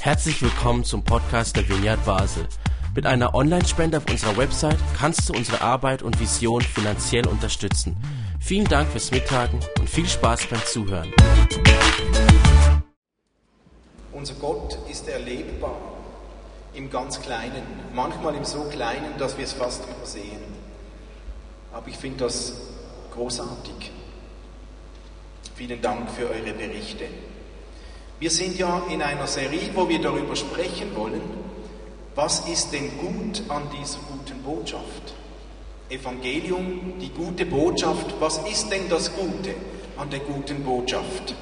Herzlich willkommen zum Podcast der Vineyard Basel. Mit einer Online-Spende auf unserer Website kannst du unsere Arbeit und Vision finanziell unterstützen. Vielen Dank fürs Mittagen und viel Spaß beim Zuhören. Unser Gott ist erlebbar im ganz Kleinen, manchmal im so Kleinen, dass wir es fast übersehen. Aber ich finde das großartig. Vielen Dank für eure Berichte. Wir sind ja in einer Serie, wo wir darüber sprechen wollen, was ist denn gut an dieser guten Botschaft? Evangelium, die gute Botschaft, was ist denn das Gute an der guten Botschaft?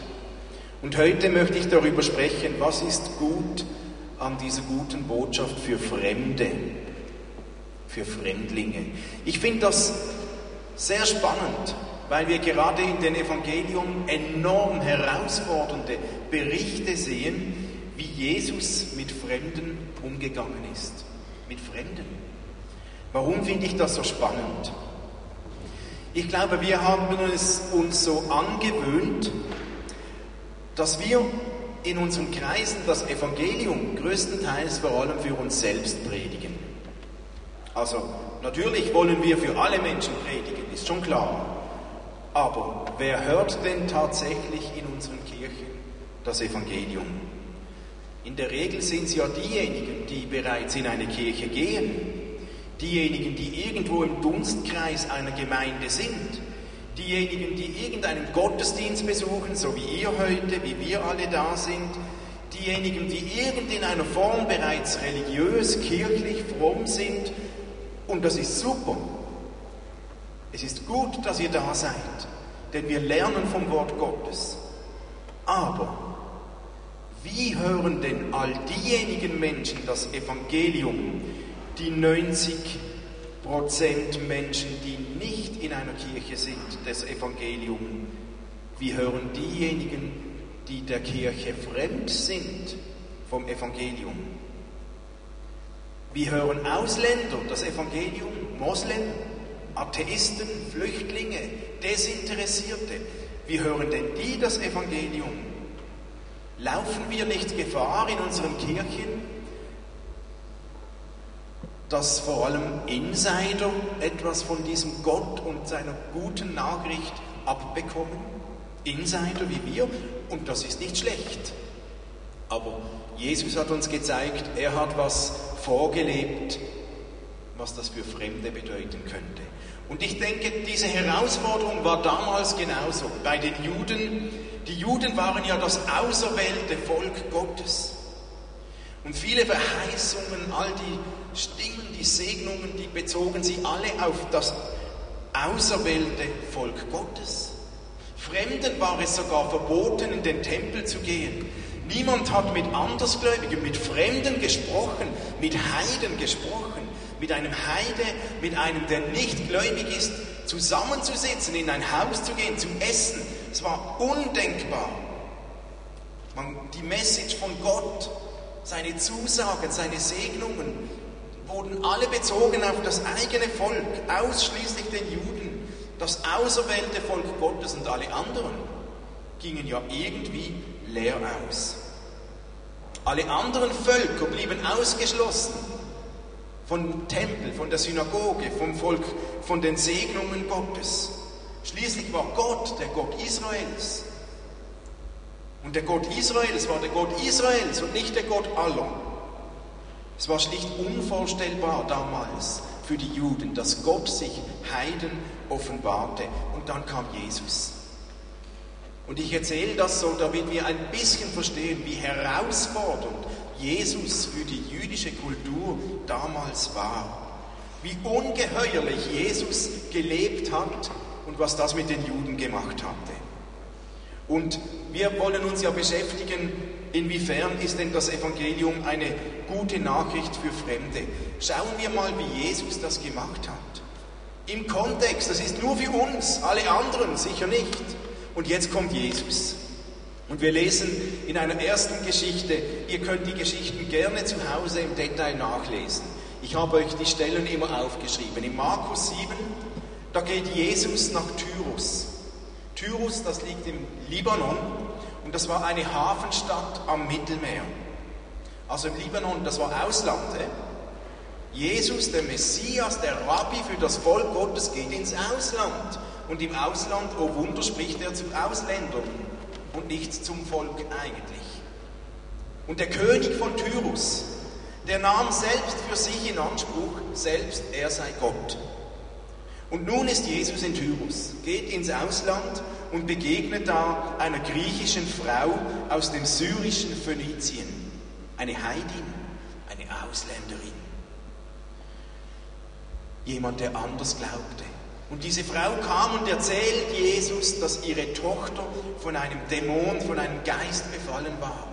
Und heute möchte ich darüber sprechen, was ist gut an dieser guten Botschaft für Fremde, für Fremdlinge. Ich finde das sehr spannend, weil wir gerade in den Evangelium enorm herausfordernde Berichte sehen, wie Jesus mit Fremden umgegangen ist. Mit Fremden. Warum finde ich das so spannend? Ich glaube, wir haben es uns so angewöhnt, dass wir in unseren Kreisen das Evangelium größtenteils vor allem für uns selbst predigen. Also natürlich wollen wir für alle Menschen predigen, ist schon klar. Aber wer hört denn tatsächlich in unseren Kirchen das Evangelium? In der Regel sind es ja diejenigen, die bereits in eine Kirche gehen, diejenigen, die irgendwo im Dunstkreis einer Gemeinde sind, Diejenigen, die irgendeinen Gottesdienst besuchen, so wie ihr heute, wie wir alle da sind, diejenigen, die irgend in einer Form bereits religiös, kirchlich, fromm sind, und das ist super. Es ist gut, dass ihr da seid, denn wir lernen vom Wort Gottes. Aber wie hören denn all diejenigen Menschen das Evangelium, die 90 Prozent Menschen, die nicht in einer Kirche sind, das Evangelium. Wie hören diejenigen, die der Kirche fremd sind, vom Evangelium? Wie hören Ausländer das Evangelium? Moslem, Atheisten, Flüchtlinge, Desinteressierte. Wie hören denn die das Evangelium? Laufen wir nicht Gefahr in unseren Kirchen, dass vor allem Insider etwas von diesem Gott und seiner guten Nachricht abbekommen. Insider wie wir. Und das ist nicht schlecht. Aber Jesus hat uns gezeigt, er hat was vorgelebt, was das für Fremde bedeuten könnte. Und ich denke, diese Herausforderung war damals genauso. Bei den Juden, die Juden waren ja das auserwählte Volk Gottes. Und viele Verheißungen, all die Stimmen, die Segnungen, die bezogen sie alle auf das auserwählte Volk Gottes. Fremden war es sogar verboten, in den Tempel zu gehen. Niemand hat mit Andersgläubigen, mit Fremden gesprochen, mit Heiden gesprochen, mit einem Heide, mit einem, der nicht gläubig ist, zusammenzusitzen, in ein Haus zu gehen, zu essen. Es war undenkbar. Man, die Message von Gott, seine Zusagen, seine Segnungen, wurden alle bezogen auf das eigene Volk, ausschließlich den Juden, das auserwählte Volk Gottes und alle anderen gingen ja irgendwie leer aus. Alle anderen Völker blieben ausgeschlossen vom Tempel, von der Synagoge, vom Volk, von den Segnungen Gottes. Schließlich war Gott der Gott Israels. Und der Gott Israels war der Gott Israels und nicht der Gott aller. Es war schlicht unvorstellbar damals für die Juden, dass Gott sich Heiden offenbarte. Und dann kam Jesus. Und ich erzähle das so, damit wir ein bisschen verstehen, wie herausfordernd Jesus für die jüdische Kultur damals war. Wie ungeheuerlich Jesus gelebt hat und was das mit den Juden gemacht hatte. Und wir wollen uns ja beschäftigen Inwiefern ist denn das Evangelium eine gute Nachricht für Fremde? Schauen wir mal, wie Jesus das gemacht hat. Im Kontext, das ist nur für uns, alle anderen sicher nicht. Und jetzt kommt Jesus. Und wir lesen in einer ersten Geschichte, ihr könnt die Geschichten gerne zu Hause im Detail nachlesen. Ich habe euch die Stellen immer aufgeschrieben. In Markus 7, da geht Jesus nach Tyrus. Tyrus, das liegt im Libanon. Und das war eine Hafenstadt am Mittelmeer. Also im Libanon, das war Ausland. Eh? Jesus, der Messias, der Rabbi für das Volk Gottes, geht ins Ausland. Und im Ausland, oh Wunder, spricht er zu Ausländern und nicht zum Volk eigentlich. Und der König von Tyrus, der nahm selbst für sich in Anspruch, selbst er sei Gott. Und nun ist Jesus in Tyrus, geht ins Ausland und begegnet da einer griechischen Frau aus dem syrischen Phönizien, eine Heidin, eine Ausländerin. Jemand, der anders glaubte. Und diese Frau kam und erzählt Jesus, dass ihre Tochter von einem Dämon, von einem Geist befallen war.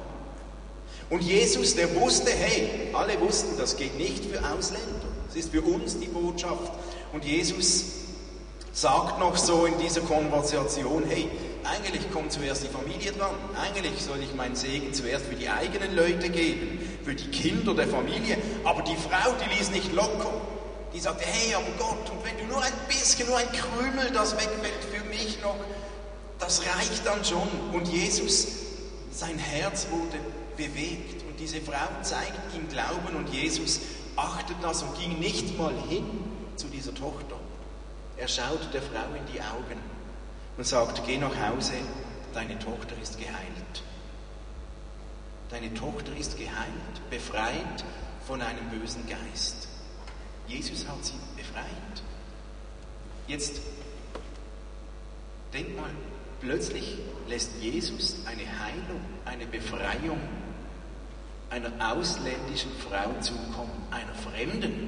Und Jesus, der wusste, hey, alle wussten, das geht nicht für Ausländer. Es ist für uns die Botschaft. Und Jesus sagt noch so in dieser Konversation, hey, eigentlich kommt zuerst die Familie dran. Eigentlich soll ich meinen Segen zuerst für die eigenen Leute geben, für die Kinder der Familie. Aber die Frau, die ließ nicht locker. Die sagte, hey, aber Gott, und wenn du nur ein bisschen, nur ein Krümel das wegfällt für mich noch, das reicht dann schon. Und Jesus, sein Herz wurde bewegt. Und diese Frau zeigt ihm Glauben und Jesus achtet das und ging nicht mal hin zu dieser Tochter. Er schaut der Frau in die Augen und sagt, geh nach Hause, deine Tochter ist geheilt. Deine Tochter ist geheilt, befreit von einem bösen Geist. Jesus hat sie befreit. Jetzt denk mal, plötzlich lässt Jesus eine Heilung, eine Befreiung einer ausländischen Frau zukommen, einer Fremden,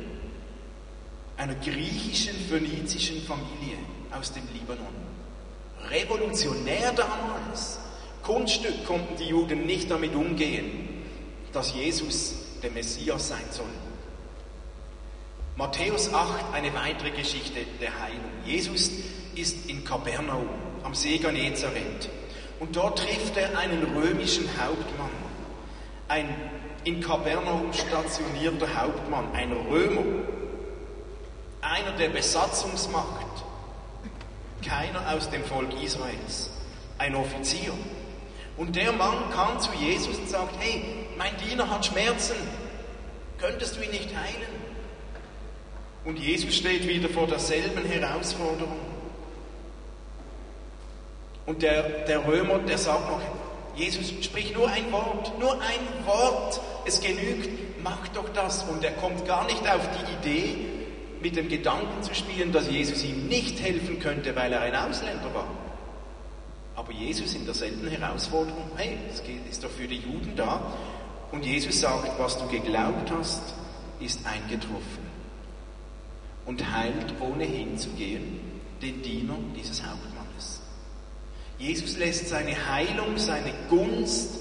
einer griechischen, phönizischen Familie aus dem Libanon. Revolutionär damals. Kunststück konnten die Juden nicht damit umgehen, dass Jesus der Messias sein soll. Matthäus 8, eine weitere Geschichte der Heilung. Jesus ist in Kapernaum am See Genezareth und dort trifft er einen römischen Hauptmann, ein in Kapernaum stationierter Hauptmann, ein Römer, einer der Besatzungsmacht, keiner aus dem Volk Israels, ein Offizier. Und der Mann kam zu Jesus und sagt, hey, mein Diener hat Schmerzen, könntest du ihn nicht heilen? Und Jesus steht wieder vor derselben Herausforderung. Und der, der Römer, der sagt noch, Jesus, sprich nur ein Wort, nur ein Wort, es genügt, mach doch das. Und er kommt gar nicht auf die Idee, mit dem Gedanken zu spielen, dass Jesus ihm nicht helfen könnte, weil er ein Ausländer war. Aber Jesus in derselben Herausforderung, hey, es ist doch für die Juden da. Und Jesus sagt, was du geglaubt hast, ist eingetroffen. Und heilt ohne hinzugehen den Diener dieses Hauptmannes. Jesus lässt seine Heilung, seine Gunst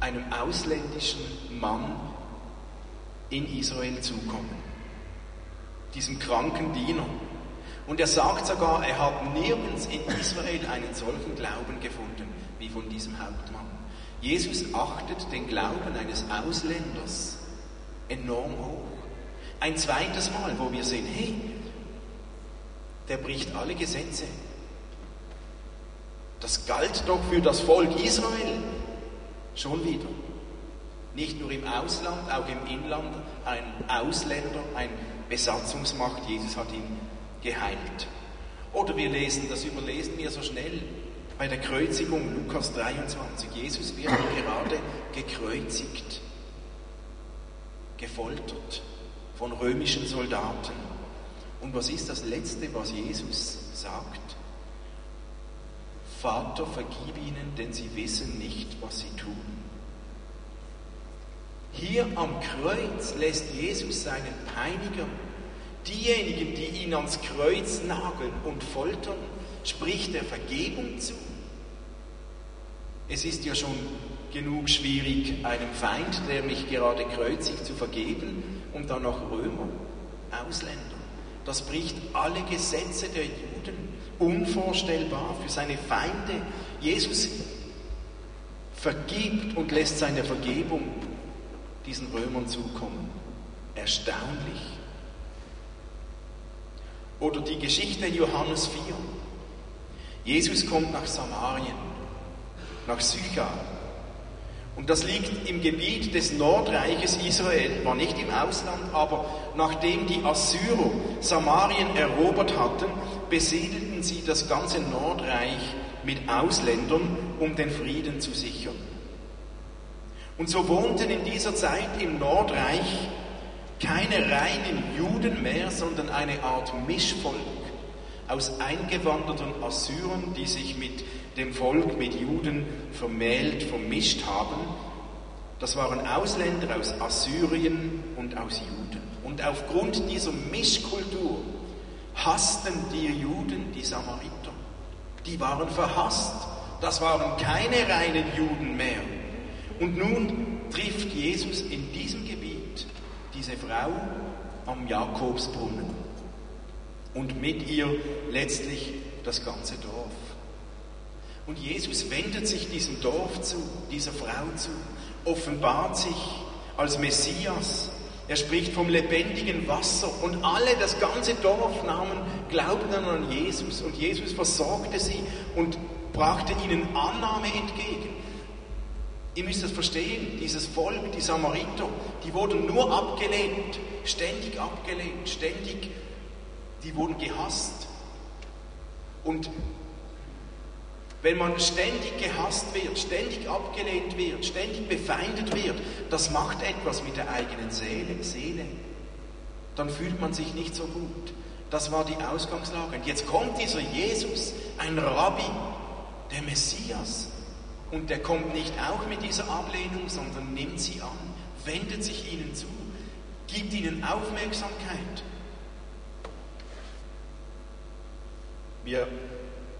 einem ausländischen Mann in Israel zukommen. Diesem kranken Diener. Und er sagt sogar, er hat nirgends in Israel einen solchen Glauben gefunden wie von diesem Hauptmann. Jesus achtet den Glauben eines Ausländers enorm hoch. Ein zweites Mal, wo wir sehen, hey, der bricht alle Gesetze. Das galt doch für das Volk Israel schon wieder. Nicht nur im Ausland, auch im Inland. Ein Ausländer, ein Besatzungsmacht, Jesus hat ihn geheilt. Oder wir lesen, das überlesen wir so schnell, bei der Kreuzigung, Lukas 23. Jesus wird gerade gekreuzigt, gefoltert von römischen Soldaten. Und was ist das Letzte, was Jesus sagt? Vater, vergib ihnen, denn sie wissen nicht, was sie tun. Hier am Kreuz lässt Jesus seinen Peiniger, diejenigen, die ihn ans Kreuz nageln und foltern, spricht er Vergebung zu. Es ist ja schon genug schwierig, einem Feind, der mich gerade kreuzigt, zu vergeben und dann noch Römer, Ausländer. Das bricht alle Gesetze der Juden. Unvorstellbar für seine Feinde. Jesus vergibt und lässt seine Vergebung diesen Römern zukommen. Erstaunlich. Oder die Geschichte Johannes 4. Jesus kommt nach Samarien nach Sychar. Und das liegt im Gebiet des Nordreiches Israel, war nicht im Ausland, aber nachdem die Assyrer Samarien erobert hatten, besiedelten sie das ganze Nordreich mit Ausländern, um den Frieden zu sichern. Und so wohnten in dieser Zeit im Nordreich keine reinen Juden mehr, sondern eine Art Mischvolk aus eingewanderten Assyrern, die sich mit dem Volk, mit Juden vermählt, vermischt haben. Das waren Ausländer aus Assyrien und aus Juden. Und aufgrund dieser Mischkultur hassten die Juden die Samariter. Die waren verhasst. Das waren keine reinen Juden mehr. Und nun trifft Jesus in diesem Gebiet diese Frau am Jakobsbrunnen und mit ihr letztlich das ganze Dorf. Und Jesus wendet sich diesem Dorf zu, dieser Frau zu, offenbart sich als Messias. Er spricht vom lebendigen Wasser und alle, das ganze Dorf nahmen, glaubten dann an Jesus und Jesus versorgte sie und brachte ihnen Annahme entgegen. Ihr müsst das verstehen, dieses Volk, die Samariter, die wurden nur abgelehnt, ständig abgelehnt, ständig, die wurden gehasst. Und wenn man ständig gehasst wird, ständig abgelehnt wird, ständig befeindet wird, das macht etwas mit der eigenen Seele. Seele. Dann fühlt man sich nicht so gut. Das war die Ausgangslage. Und jetzt kommt dieser Jesus, ein Rabbi, der Messias. Und der kommt nicht auch mit dieser Ablehnung, sondern nimmt sie an, wendet sich ihnen zu, gibt ihnen Aufmerksamkeit. Wir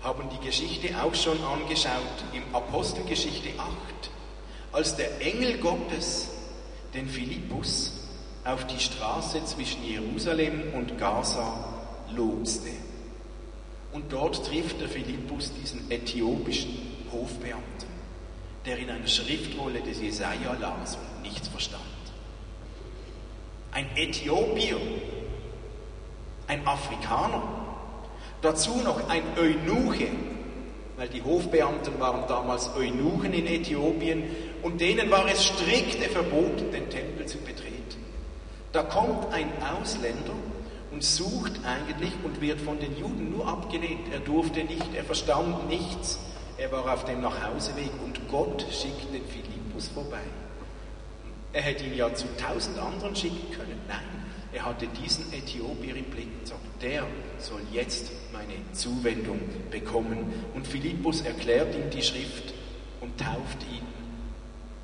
haben die Geschichte auch schon angeschaut im Apostelgeschichte 8, als der Engel Gottes den Philippus auf die Straße zwischen Jerusalem und Gaza lotste. Und dort trifft der Philippus diesen äthiopischen Hofbeamten, der in einer Schriftrolle des Jesaja las und nichts verstand. Ein Äthiopier, ein Afrikaner, Dazu noch ein Eunuche, weil die Hofbeamten waren damals Eunuchen in Äthiopien und denen war es strikte verboten, den Tempel zu betreten. Da kommt ein Ausländer und sucht eigentlich und wird von den Juden nur abgelehnt. Er durfte nicht, er verstand nichts. Er war auf dem Nachhauseweg und Gott schickt den Philippus vorbei. Er hätte ihn ja zu tausend anderen schicken können. Nein, er hatte diesen Äthiopier im Blick und sagt, der soll jetzt meine Zuwendung bekommen. Und Philippus erklärt ihm die Schrift und tauft ihn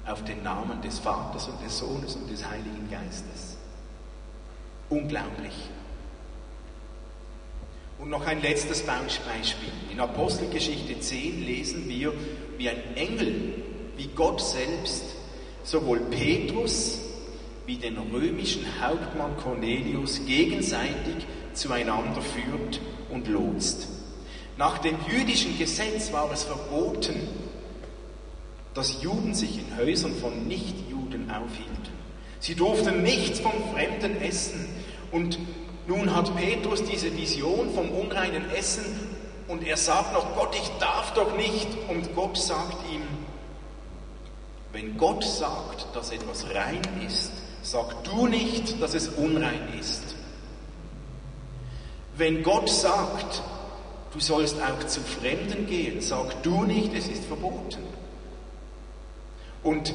auf den Namen des Vaters und des Sohnes und des Heiligen Geistes. Unglaublich. Und noch ein letztes Beispiel. In Apostelgeschichte 10 lesen wir, wie ein Engel, wie Gott selbst, sowohl Petrus wie den römischen Hauptmann Cornelius gegenseitig zueinander führt und lotst. Nach dem jüdischen Gesetz war es verboten, dass Juden sich in Häusern von Nichtjuden aufhielten. Sie durften nichts vom Fremden essen. Und nun hat Petrus diese Vision vom unreinen Essen und er sagt noch, Gott, ich darf doch nicht. Und Gott sagt ihm, wenn Gott sagt, dass etwas rein ist, Sag du nicht, dass es unrein ist. Wenn Gott sagt, du sollst auch zu Fremden gehen, sag du nicht, es ist verboten. Und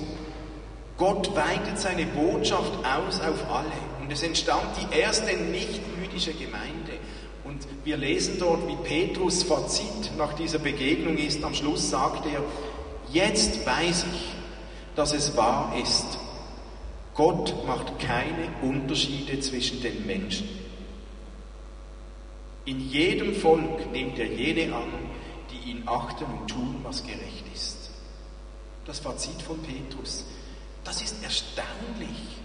Gott weitet seine Botschaft aus auf alle. Und es entstand die erste nicht-jüdische Gemeinde. Und wir lesen dort, wie Petrus Fazit nach dieser Begegnung ist. Am Schluss sagt er, jetzt weiß ich, dass es wahr ist, Gott macht keine Unterschiede zwischen den Menschen. In jedem Volk nimmt er jene an, die ihn achten und tun, was gerecht ist. Das Fazit von Petrus. Das ist erstaunlich.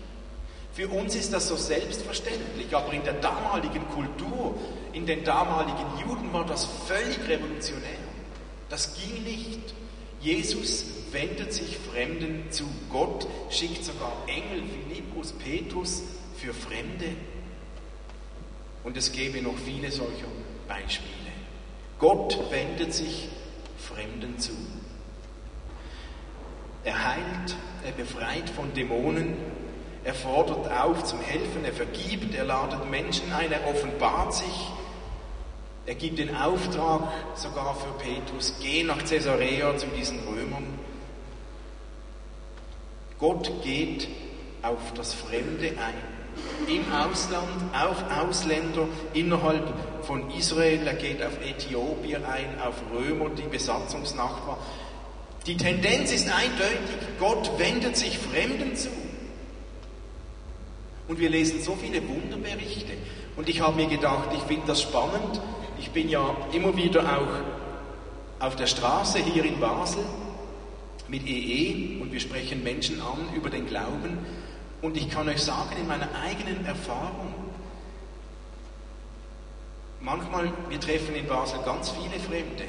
Für uns ist das so selbstverständlich, aber in der damaligen Kultur, in den damaligen Juden war das völlig revolutionär. Das ging nicht. Jesus wendet sich Fremden zu. Gott schickt sogar Engel, Philippus, Petrus für Fremde. Und es gäbe noch viele solcher Beispiele. Gott wendet sich Fremden zu. Er heilt, er befreit von Dämonen, er fordert auf zum Helfen, er vergibt, er ladet Menschen ein, er offenbart sich. Er gibt den Auftrag sogar für Petrus, geh nach Caesarea zu diesen Römern. Gott geht auf das Fremde ein. Im Ausland, auf Ausländer, innerhalb von Israel, er geht auf Äthiopier ein, auf Römer, die Besatzungsnacht war. Die Tendenz ist eindeutig, Gott wendet sich Fremden zu. Und wir lesen so viele Wunderberichte. Und ich habe mir gedacht, ich finde das spannend. Ich bin ja immer wieder auch auf der Straße hier in Basel mit EE und wir sprechen Menschen an über den Glauben. Und ich kann euch sagen, in meiner eigenen Erfahrung, manchmal, wir treffen in Basel ganz viele Fremde.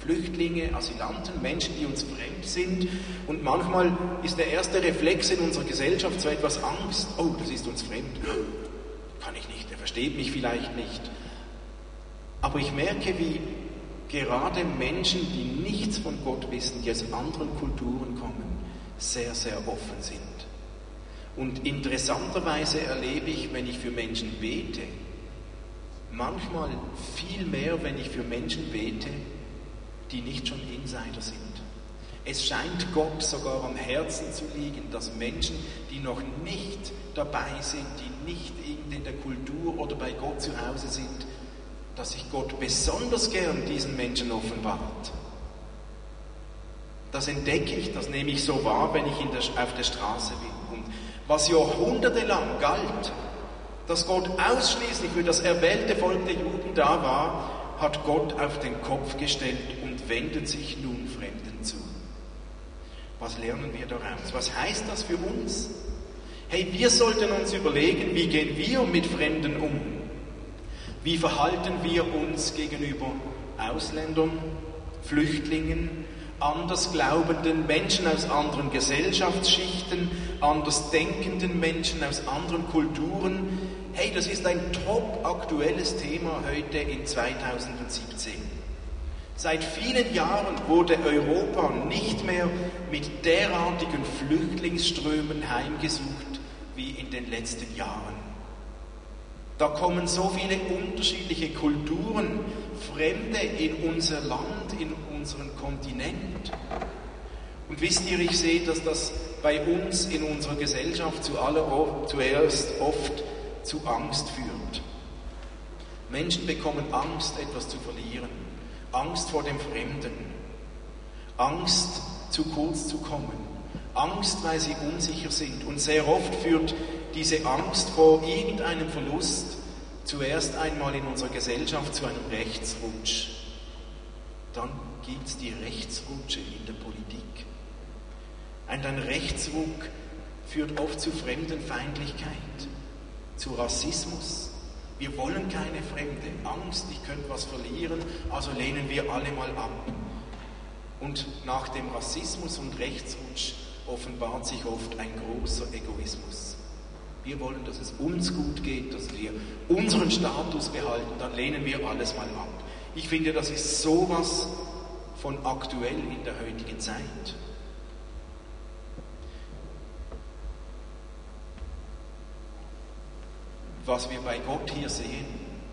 Flüchtlinge, Asylanten, Menschen, die uns fremd sind. Und manchmal ist der erste Reflex in unserer Gesellschaft so etwas Angst. Oh, das ist uns fremd. Kann ich nicht, er versteht mich vielleicht nicht. Aber ich merke, wie gerade Menschen, die nichts von Gott wissen, die aus anderen Kulturen kommen, sehr, sehr offen sind. Und interessanterweise erlebe ich, wenn ich für Menschen bete, manchmal viel mehr, wenn ich für Menschen bete, die nicht schon Insider sind. Es scheint Gott sogar am Herzen zu liegen, dass Menschen, die noch nicht dabei sind, die nicht in der Kultur oder bei Gott zu Hause sind, dass sich Gott besonders gern diesen Menschen offenbart. Das entdecke ich, das nehme ich so wahr, wenn ich der, auf der Straße bin. Und was jahrhundertelang galt, dass Gott ausschließlich für das erwählte Volk der Juden da war, hat Gott auf den Kopf gestellt und wendet sich nun Fremden zu. Was lernen wir daraus? Was heißt das für uns? Hey, wir sollten uns überlegen, wie gehen wir mit Fremden um? Wie verhalten wir uns gegenüber Ausländern, Flüchtlingen, anders glaubenden Menschen aus anderen Gesellschaftsschichten, anders denkenden Menschen aus anderen Kulturen, Hey, das ist ein top aktuelles Thema heute in 2017. Seit vielen Jahren wurde Europa nicht mehr mit derartigen Flüchtlingsströmen heimgesucht wie in den letzten Jahren. Da kommen so viele unterschiedliche Kulturen, Fremde in unser Land, in unseren Kontinent. Und wisst ihr, ich sehe, dass das bei uns in unserer Gesellschaft zuerst oft zu Angst führt. Menschen bekommen Angst, etwas zu verlieren, Angst vor dem Fremden, Angst, zu kurz zu kommen, Angst, weil sie unsicher sind. Und sehr oft führt diese Angst vor irgendeinem Verlust zuerst einmal in unserer Gesellschaft zu einem Rechtsrutsch. Dann gibt es die Rechtsrutsche in der Politik. Und ein Rechtsruck führt oft zu Fremdenfeindlichkeit zu Rassismus. Wir wollen keine Fremde. Angst, ich könnte was verlieren, also lehnen wir alle mal ab. Und nach dem Rassismus und Rechtsrutsch offenbart sich oft ein großer Egoismus. Wir wollen, dass es uns gut geht, dass wir unseren Status behalten, dann lehnen wir alles mal ab. Ich finde, das ist sowas von aktuell in der heutigen Zeit. was wir bei Gott hier sehen.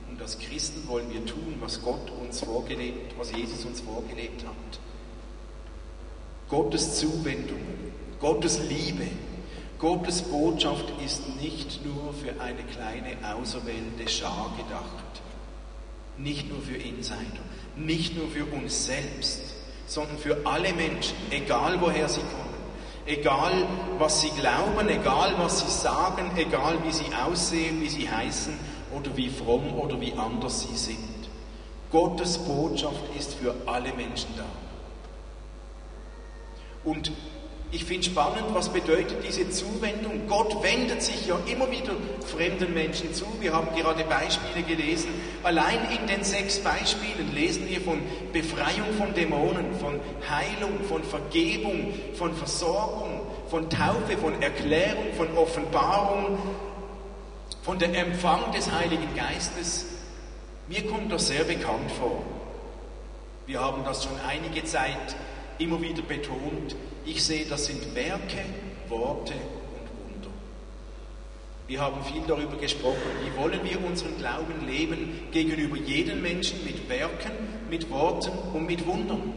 Und als Christen wollen wir tun, was Gott uns vorgelebt, was Jesus uns vorgelebt hat. Gottes Zuwendung, Gottes Liebe, Gottes Botschaft ist nicht nur für eine kleine auserwählte Schar gedacht, nicht nur für Insider, nicht nur für uns selbst, sondern für alle Menschen, egal woher sie kommen Egal, was sie glauben, egal, was sie sagen, egal, wie sie aussehen, wie sie heißen oder wie fromm oder wie anders sie sind. Gottes Botschaft ist für alle Menschen da. Und ich finde spannend, was bedeutet diese Zuwendung. Gott wendet sich ja immer wieder fremden Menschen zu. Wir haben gerade Beispiele gelesen. Allein in den sechs Beispielen lesen wir von Befreiung von Dämonen, von Heilung, von Vergebung, von Versorgung, von Taufe, von Erklärung, von Offenbarung, von dem Empfang des Heiligen Geistes. Mir kommt das sehr bekannt vor. Wir haben das schon einige Zeit immer wieder betont Ich sehe, das sind Werke, Worte und Wunder. Wir haben viel darüber gesprochen, wie wollen wir unseren Glauben leben gegenüber jedem Menschen mit Werken, mit Worten und mit Wundern.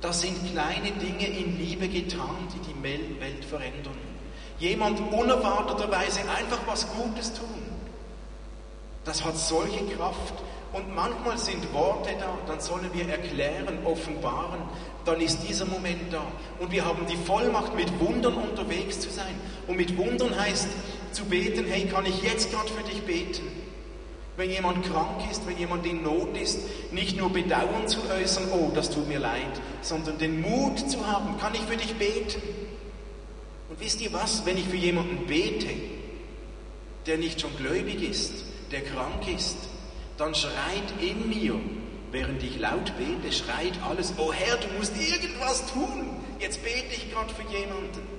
Das sind kleine Dinge in Liebe getan, die die Welt verändern. Jemand unerwarteterweise einfach was Gutes tun. Das hat solche Kraft. Und manchmal sind Worte da, dann sollen wir erklären, offenbaren, dann ist dieser Moment da. Und wir haben die Vollmacht, mit Wundern unterwegs zu sein. Und mit Wundern heißt zu beten, hey, kann ich jetzt gerade für dich beten? Wenn jemand krank ist, wenn jemand in Not ist, nicht nur Bedauern zu äußern, oh, das tut mir leid, sondern den Mut zu haben, kann ich für dich beten? Und wisst ihr was, wenn ich für jemanden bete, der nicht schon gläubig ist, der krank ist, dann schreit in mir, während ich laut bete, schreit alles, oh Herr, du musst irgendwas tun. Jetzt bete ich gerade für jemanden.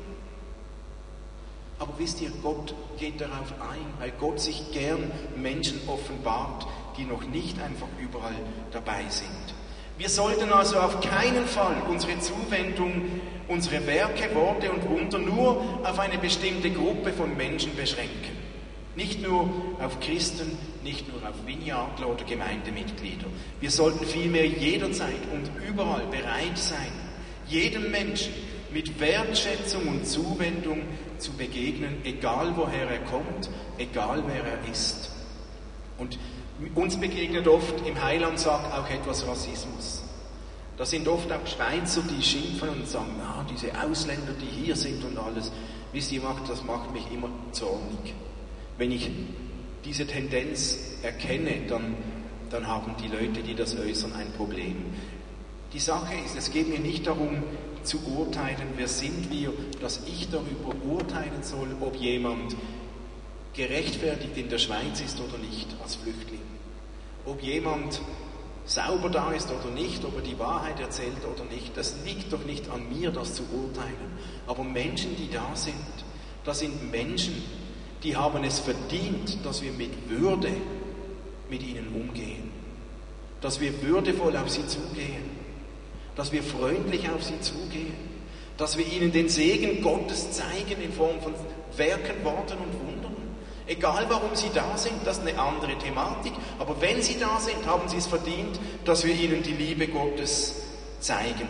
Aber wisst ihr, Gott geht darauf ein, weil Gott sich gern Menschen offenbart, die noch nicht einfach überall dabei sind. Wir sollten also auf keinen Fall unsere Zuwendung, unsere Werke, Worte und Wunder nur auf eine bestimmte Gruppe von Menschen beschränken. Nicht nur auf Christen, nicht nur auf Vineyardler oder Gemeindemitglieder. Wir sollten vielmehr jederzeit und überall bereit sein, jedem Menschen mit Wertschätzung und Zuwendung zu begegnen, egal woher er kommt, egal wer er ist. Und uns begegnet oft im Heilandsack auch etwas Rassismus. Da sind oft auch Schweizer, die schimpfen und sagen, ah, diese Ausländer, die hier sind und alles. Wisst ihr, das macht mich immer zornig. Wenn ich diese Tendenz erkenne, dann, dann haben die Leute, die das äußern, ein Problem. Die Sache ist, es geht mir nicht darum zu urteilen, wer sind wir, dass ich darüber urteilen soll, ob jemand gerechtfertigt in der Schweiz ist oder nicht als Flüchtling. Ob jemand sauber da ist oder nicht, ob er die Wahrheit erzählt oder nicht, das liegt doch nicht an mir, das zu urteilen. Aber Menschen, die da sind, das sind Menschen, die haben es verdient, dass wir mit Würde mit ihnen umgehen, dass wir würdevoll auf sie zugehen, dass wir freundlich auf sie zugehen, dass wir ihnen den Segen Gottes zeigen in Form von Werken, Worten und Wundern. Egal warum sie da sind, das ist eine andere Thematik, aber wenn sie da sind, haben sie es verdient, dass wir ihnen die Liebe Gottes zeigen.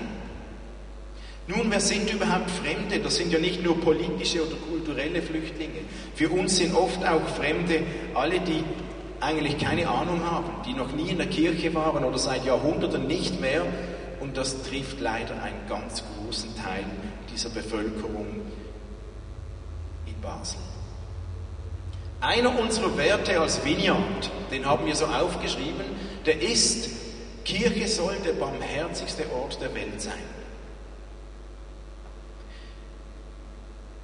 Nun, wer sind überhaupt Fremde? Das sind ja nicht nur politische oder kulturelle Flüchtlinge. Für uns sind oft auch Fremde alle, die eigentlich keine Ahnung haben, die noch nie in der Kirche waren oder seit Jahrhunderten nicht mehr. Und das trifft leider einen ganz großen Teil dieser Bevölkerung in Basel. Einer unserer Werte als Vineyard, den haben wir so aufgeschrieben, der ist, Kirche soll der barmherzigste Ort der Welt sein.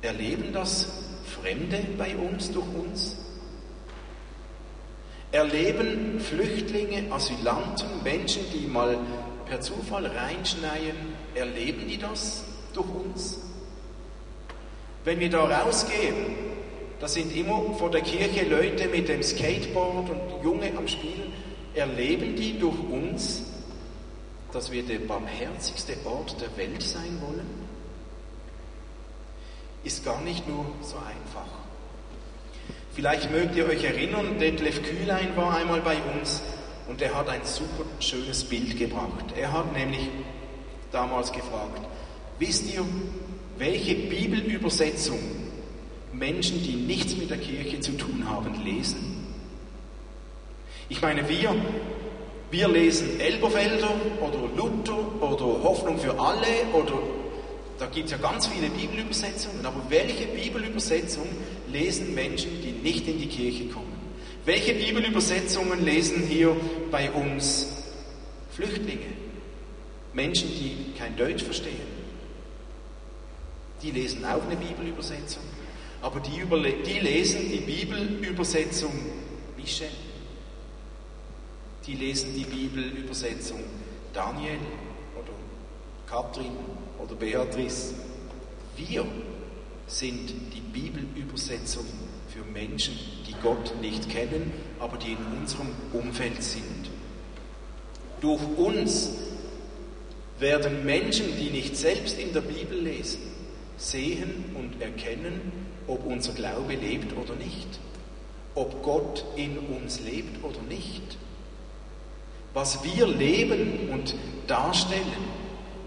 Erleben das Fremde bei uns, durch uns? Erleben Flüchtlinge, Asylanten, Menschen, die mal per Zufall reinschneien, erleben die das durch uns? Wenn wir da rausgehen, da sind immer vor der Kirche Leute mit dem Skateboard und Junge am Spielen, erleben die durch uns, dass wir der barmherzigste Ort der Welt sein wollen? Ist gar nicht nur so einfach. Vielleicht mögt ihr euch erinnern, Detlef Kühlein war einmal bei uns und er hat ein super schönes Bild gebracht. Er hat nämlich damals gefragt, wisst ihr, welche Bibelübersetzung Menschen, die nichts mit der Kirche zu tun haben, lesen? Ich meine, wir, wir lesen Elberfelder oder Luther oder Hoffnung für alle oder da gibt es ja ganz viele Bibelübersetzungen, aber welche Bibelübersetzung lesen Menschen, die nicht in die Kirche kommen? Welche Bibelübersetzungen lesen hier bei uns Flüchtlinge? Menschen, die kein Deutsch verstehen. Die lesen auch eine Bibelübersetzung, aber die, die lesen die Bibelübersetzung Michel. Die lesen die Bibelübersetzung Daniel oder Katrin oder Beatrice. Wir sind die Bibelübersetzung für Menschen, die Gott nicht kennen, aber die in unserem Umfeld sind. Durch uns werden Menschen, die nicht selbst in der Bibel lesen, sehen und erkennen, ob unser Glaube lebt oder nicht, ob Gott in uns lebt oder nicht. Was wir leben und darstellen,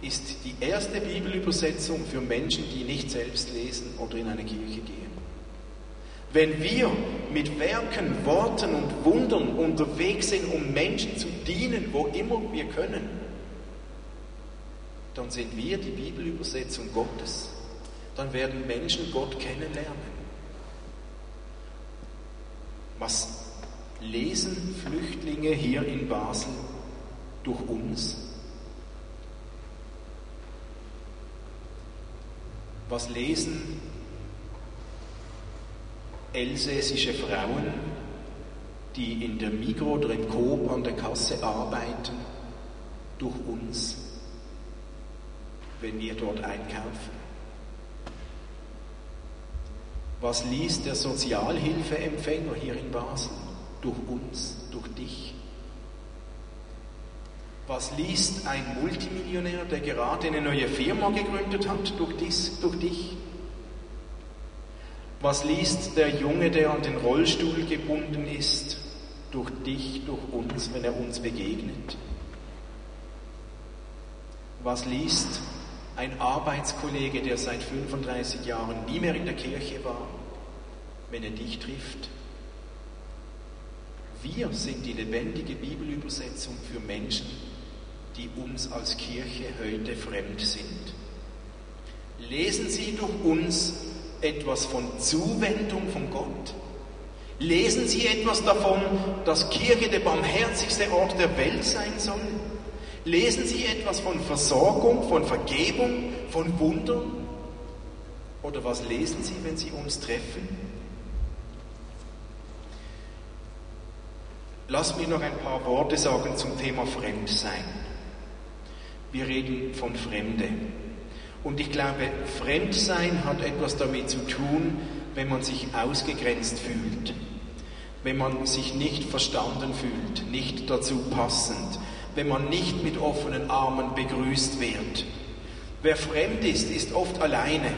ist die erste Bibelübersetzung für Menschen, die nicht selbst lesen oder in eine Kirche gehen. Wenn wir mit Werken, Worten und Wundern unterwegs sind, um Menschen zu dienen, wo immer wir können, dann sind wir die Bibelübersetzung Gottes. Dann werden Menschen Gott kennenlernen. Was lesen Flüchtlinge hier in Basel durch uns? Was lesen elsässische Frauen, die in der Migro oder im Coop an der Kasse arbeiten, durch uns, wenn wir dort einkaufen? Was liest der Sozialhilfeempfänger hier in Basel durch uns, durch dich? Was liest ein Multimillionär, der gerade eine neue Firma gegründet hat, durch, dies, durch dich? Was liest der Junge, der an den Rollstuhl gebunden ist, durch dich, durch uns, wenn er uns begegnet? Was liest ein Arbeitskollege, der seit 35 Jahren nie mehr in der Kirche war, wenn er dich trifft? Wir sind die lebendige Bibelübersetzung für Menschen, die uns als Kirche heute fremd sind. Lesen Sie durch uns etwas von Zuwendung von Gott? Lesen Sie etwas davon, dass Kirche der barmherzigste Ort der Welt sein soll? Lesen Sie etwas von Versorgung, von Vergebung, von Wundern? Oder was lesen Sie, wenn Sie uns treffen? Lass mich noch ein paar Worte sagen zum Thema Fremdsein. Wir reden von Fremde. Und ich glaube, Fremdsein hat etwas damit zu tun, wenn man sich ausgegrenzt fühlt, wenn man sich nicht verstanden fühlt, nicht dazu passend, wenn man nicht mit offenen Armen begrüßt wird. Wer fremd ist, ist oft alleine,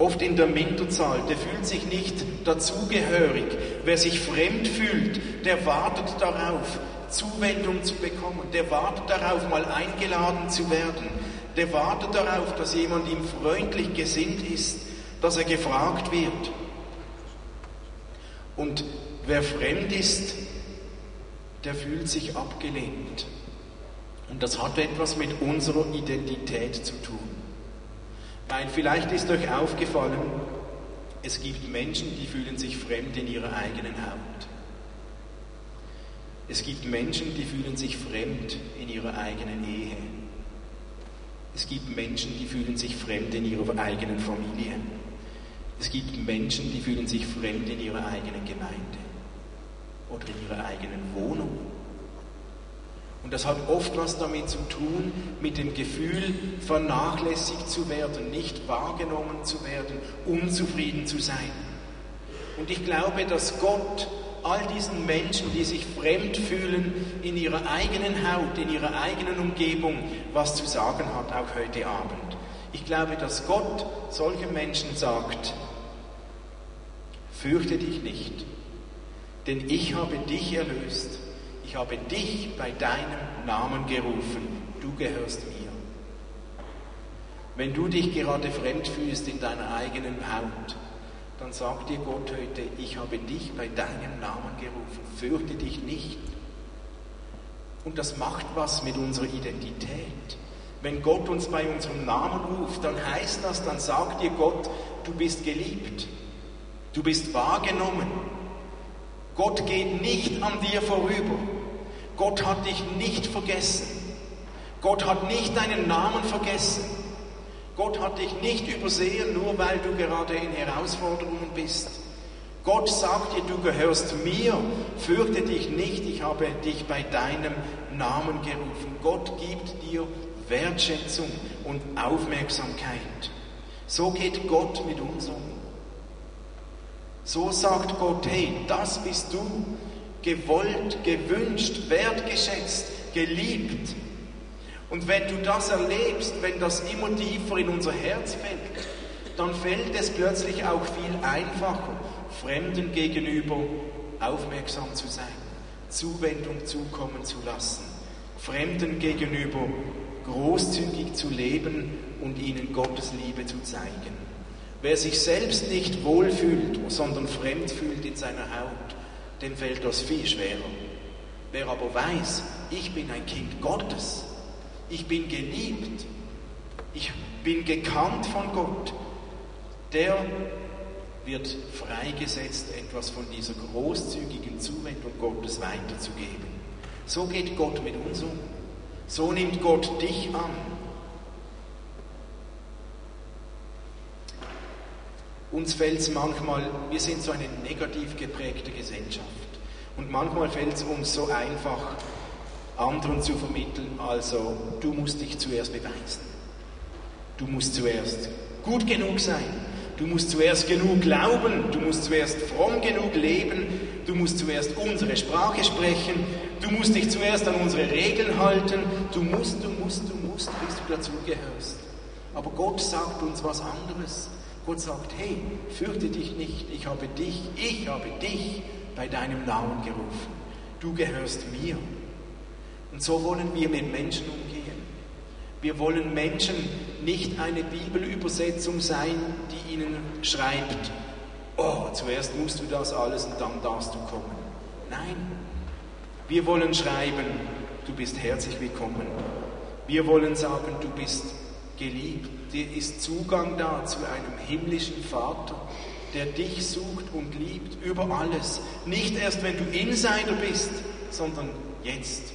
oft in der Minderzahl, der fühlt sich nicht dazugehörig. Wer sich fremd fühlt, der wartet darauf, Zuwendung zu bekommen. Der wartet darauf, mal eingeladen zu werden. Der wartet darauf, dass jemand ihm freundlich gesinnt ist, dass er gefragt wird. Und wer fremd ist, der fühlt sich abgelehnt. Und das hat etwas mit unserer Identität zu tun. Weil vielleicht ist euch aufgefallen, es gibt Menschen, die fühlen sich fremd in ihrer eigenen Haut. Es gibt Menschen, die fühlen sich fremd in ihrer eigenen Ehe. Es gibt Menschen, die fühlen sich fremd in ihrer eigenen Familie. Es gibt Menschen, die fühlen sich fremd in ihrer eigenen Gemeinde oder in ihrer eigenen Wohnung. Und das hat oft was damit zu tun, mit dem Gefühl, vernachlässigt zu werden, nicht wahrgenommen zu werden, unzufrieden zu sein. Und ich glaube, dass Gott all diesen Menschen, die sich fremd fühlen, in ihrer eigenen Haut, in ihrer eigenen Umgebung, was zu sagen hat, auch heute Abend. Ich glaube, dass Gott solchen Menschen sagt, fürchte dich nicht, denn ich habe dich erlöst, ich habe dich bei deinem Namen gerufen, du gehörst mir. Wenn du dich gerade fremd fühlst in deiner eigenen Haut, dann sagt dir Gott heute, ich habe dich bei deinem Namen gerufen, fürchte dich nicht. Und das macht was mit unserer Identität. Wenn Gott uns bei unserem Namen ruft, dann heißt das, dann sagt dir Gott, du bist geliebt, du bist wahrgenommen. Gott geht nicht an dir vorüber. Gott hat dich nicht vergessen. Gott hat nicht deinen Namen vergessen. Gott hat dich nicht übersehen, nur weil du gerade in Herausforderungen bist. Gott sagt dir, du gehörst mir, fürchte dich nicht, ich habe dich bei deinem Namen gerufen. Gott gibt dir Wertschätzung und Aufmerksamkeit. So geht Gott mit uns um. So sagt Gott, hey, das bist du, gewollt, gewünscht, wertgeschätzt, geliebt. Und wenn du das erlebst, wenn das immer tiefer in unser Herz fällt, dann fällt es plötzlich auch viel einfacher, Fremden gegenüber aufmerksam zu sein, Zuwendung zukommen zu lassen, Fremden gegenüber großzügig zu leben und ihnen Gottes Liebe zu zeigen. Wer sich selbst nicht wohlfühlt, sondern fremd fühlt in seiner Haut, dem fällt das viel schwerer. Wer aber weiß, ich bin ein Kind Gottes, ich bin geliebt, ich bin gekannt von Gott, der wird freigesetzt, etwas von dieser großzügigen Zuwendung Gottes weiterzugeben. So geht Gott mit uns um. So nimmt Gott dich an. Uns fällt es manchmal, wir sind so eine negativ geprägte Gesellschaft. Und manchmal fällt es uns so einfach, anderen zu vermitteln, also du musst dich zuerst beweisen. Du musst zuerst gut genug sein. Du musst zuerst genug glauben. Du musst zuerst fromm genug leben. Du musst zuerst unsere Sprache sprechen. Du musst dich zuerst an unsere Regeln halten. Du musst, du musst, du musst, bis du dazugehörst. Aber Gott sagt uns was anderes. Gott sagt, hey, fürchte dich nicht, ich habe dich, ich habe dich bei deinem Namen gerufen. Du gehörst mir. Und so wollen wir mit Menschen umgehen. Wir wollen Menschen nicht eine Bibelübersetzung sein, die ihnen schreibt, oh, zuerst musst du das alles und dann darfst du kommen. Nein, wir wollen schreiben, du bist herzlich willkommen. Wir wollen sagen, du bist geliebt. Dir ist Zugang da zu einem himmlischen Vater, der dich sucht und liebt über alles. Nicht erst, wenn du Insider bist, sondern jetzt,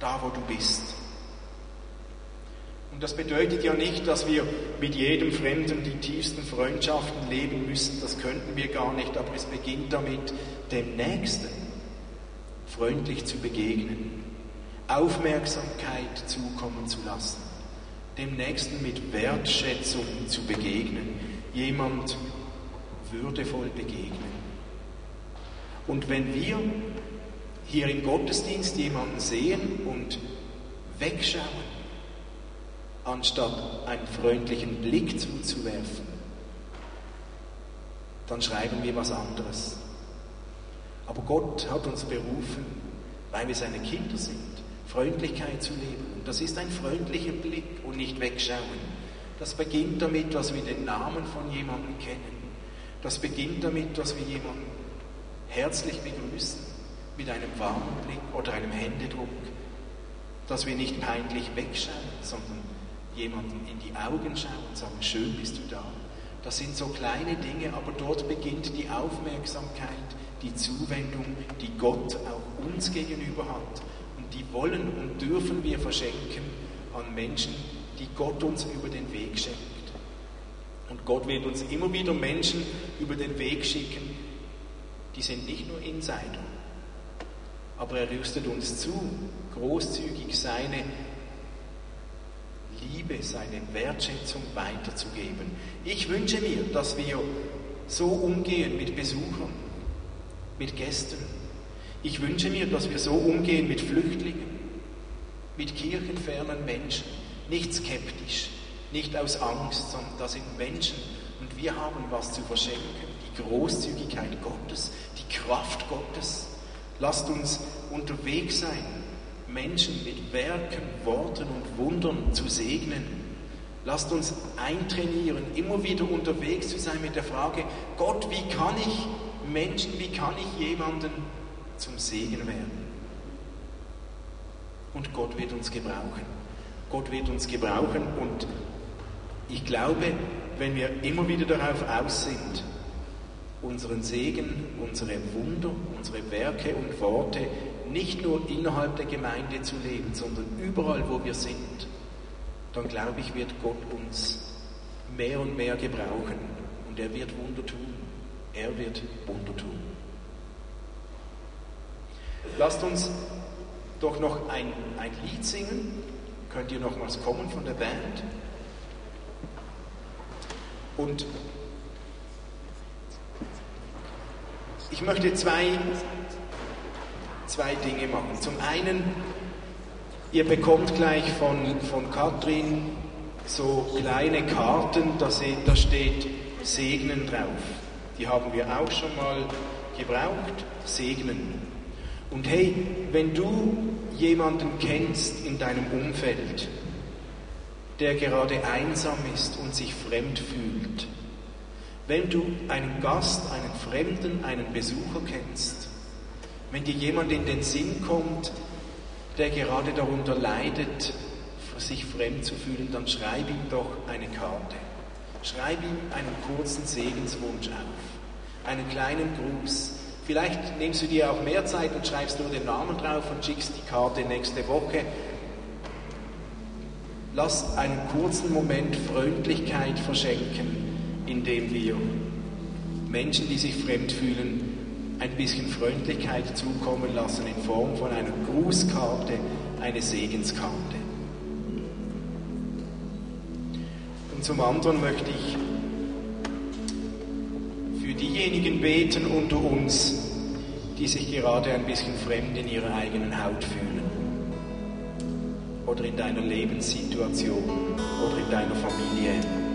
da wo du bist. Und das bedeutet ja nicht, dass wir mit jedem Fremden die tiefsten Freundschaften leben müssen. Das könnten wir gar nicht. Aber es beginnt damit, dem Nächsten freundlich zu begegnen, Aufmerksamkeit zukommen zu lassen, dem Nächsten mit Wertschätzung zu begegnen, jemand würdevoll begegnen. Und wenn wir hier im Gottesdienst jemanden sehen und wegschauen, anstatt einen freundlichen Blick zuzuwerfen, dann schreiben wir was anderes. Aber Gott hat uns berufen, weil wir seine Kinder sind, Freundlichkeit zu leben. Und das ist ein freundlicher Blick und nicht wegschauen. Das beginnt damit, dass wir den Namen von jemandem kennen. Das beginnt damit, dass wir jemanden herzlich begrüßen mit einem warmen Blick oder einem Händedruck. Dass wir nicht peinlich wegschauen, sondern jemandem in die Augen schauen und sagen, schön bist du da. Das sind so kleine Dinge, aber dort beginnt die Aufmerksamkeit, die Zuwendung, die Gott auch uns gegenüber hat. Und die wollen und dürfen wir verschenken an Menschen, die Gott uns über den Weg schenkt. Und Gott wird uns immer wieder Menschen über den Weg schicken, die sind nicht nur Insider, aber er rüstet uns zu, großzügig seine Liebe, seine Wertschätzung weiterzugeben. Ich wünsche mir, dass wir so umgehen mit Besuchern, mit Gästen. Ich wünsche mir, dass wir so umgehen mit Flüchtlingen, mit kirchenfernen Menschen, nicht skeptisch, nicht aus Angst, sondern da sind Menschen und wir haben was zu verschenken. Die Großzügigkeit Gottes, die Kraft Gottes. Lasst uns unterwegs sein, Menschen mit Werken, Worten und Wundern zu segnen. Lasst uns eintrainieren, immer wieder unterwegs zu sein mit der Frage, Gott, wie kann ich Menschen, wie kann ich jemanden zum Segen werden? Und Gott wird uns gebrauchen. Gott wird uns gebrauchen und ich glaube, wenn wir immer wieder darauf aus sind, unseren Segen, unsere Wunder, unsere Werke und Worte nicht nur innerhalb der Gemeinde zu leben, sondern überall, wo wir sind, dann glaube ich, wird Gott uns mehr und mehr gebrauchen und er wird Wunder tun. Er wird Wunder tun. Lasst uns doch noch ein, ein Lied singen. Könnt ihr nochmals kommen von der Band? Und ich möchte zwei, zwei Dinge machen. Zum einen Ihr bekommt gleich von, von Katrin so kleine Karten, da, da steht Segnen drauf. Die haben wir auch schon mal gebraucht. Segnen. Und hey, wenn du jemanden kennst in deinem Umfeld, der gerade einsam ist und sich fremd fühlt, wenn du einen Gast, einen Fremden, einen Besucher kennst, wenn dir jemand in den Sinn kommt, der gerade darunter leidet, sich fremd zu fühlen, dann schreib ihm doch eine Karte. Schreib ihm einen kurzen Segenswunsch auf, einen kleinen Gruß. Vielleicht nimmst du dir auch mehr Zeit und schreibst nur den Namen drauf und schickst die Karte nächste Woche. Lass einen kurzen Moment Freundlichkeit verschenken, indem wir Menschen, die sich fremd fühlen, ein bisschen Freundlichkeit zukommen lassen in Form von einer Grußkarte, eine Segenskarte. Und zum anderen möchte ich für diejenigen beten unter uns, die sich gerade ein bisschen fremd in ihrer eigenen Haut fühlen. Oder in deiner Lebenssituation oder in deiner Familie.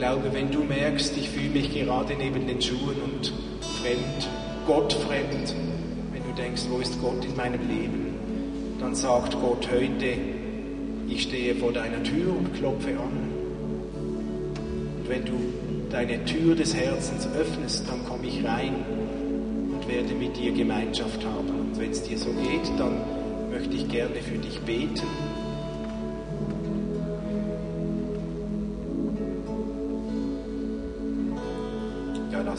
Ich glaube, wenn du merkst, ich fühle mich gerade neben den Schuhen und fremd, Gott fremd, wenn du denkst, wo ist Gott in meinem Leben, dann sagt Gott heute, ich stehe vor deiner Tür und klopfe an. Und wenn du deine Tür des Herzens öffnest, dann komme ich rein und werde mit dir Gemeinschaft haben. Und wenn es dir so geht, dann möchte ich gerne für dich beten.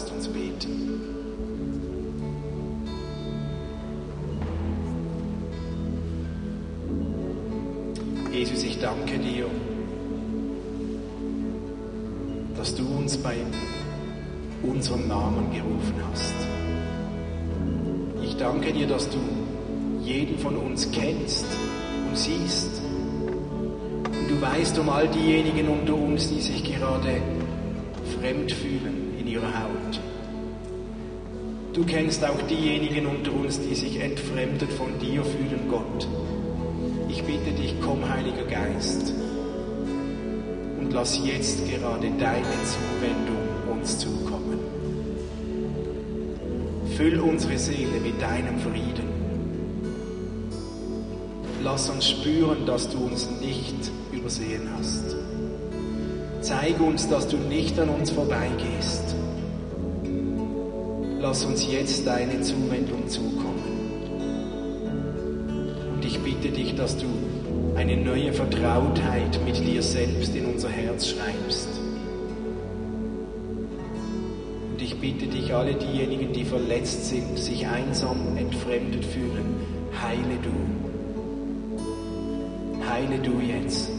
Lasst uns beten. Jesus, ich danke dir, dass du uns bei unserem Namen gerufen hast. Ich danke dir, dass du jeden von uns kennst und siehst. Und du weißt um all diejenigen unter uns, die sich gerade fremd fühlen ihrer Haut. Du kennst auch diejenigen unter uns, die sich entfremdet von dir fühlen, Gott. Ich bitte dich, komm, Heiliger Geist, und lass jetzt gerade deine Zuwendung uns zukommen. Füll unsere Seele mit deinem Frieden. Lass uns spüren, dass du uns nicht übersehen hast. Zeig uns, dass du nicht an uns vorbeigehst. Lass uns jetzt deine Zuwendung zukommen bitte dich, dass du eine neue Vertrautheit mit dir selbst in unser Herz schreibst. Und ich bitte dich, alle diejenigen, die verletzt sind, sich einsam, entfremdet fühlen, heile du. Heile du jetzt.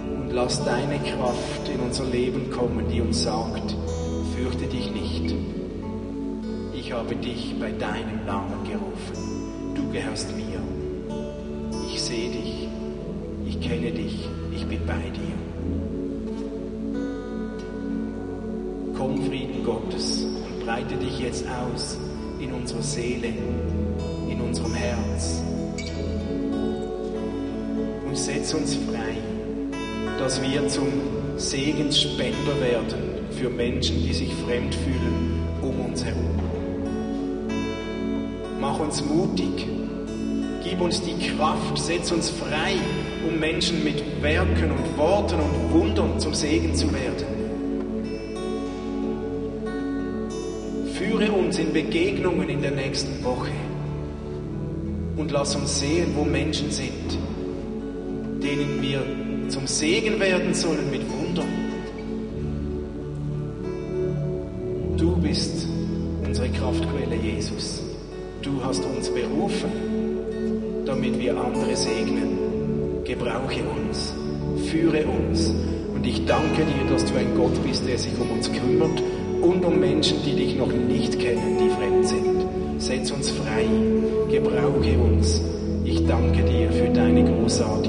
Und lass deine Kraft in unser Leben kommen, die uns sagt, habe dich bei deinem Namen gerufen du gehörst mir. Ich sehe dich, ich kenne dich, ich bin bei dir. Komm, Frieden Gottes, und breite dich jetzt aus in unserer Seele, in unserem Herz. Und setz uns frei, dass wir zum Segensspender werden für Menschen, die sich fremd fühlen um uns herum. Mach uns mutig. Gib uns die Kraft, setz uns frei, um Menschen mit Werken und Worten und Wundern zum Segen zu werden. Führe uns in Begegnungen in der nächsten Woche und lass uns sehen, wo Menschen sind, denen wir zum Segen werden sollen mit danke dir, dass du ein Gott bist, der sich um uns kümmert und um Menschen, die dich noch nicht kennen, die fremd sind. Setz uns frei, gebrauche uns. Ich danke dir für deine großartige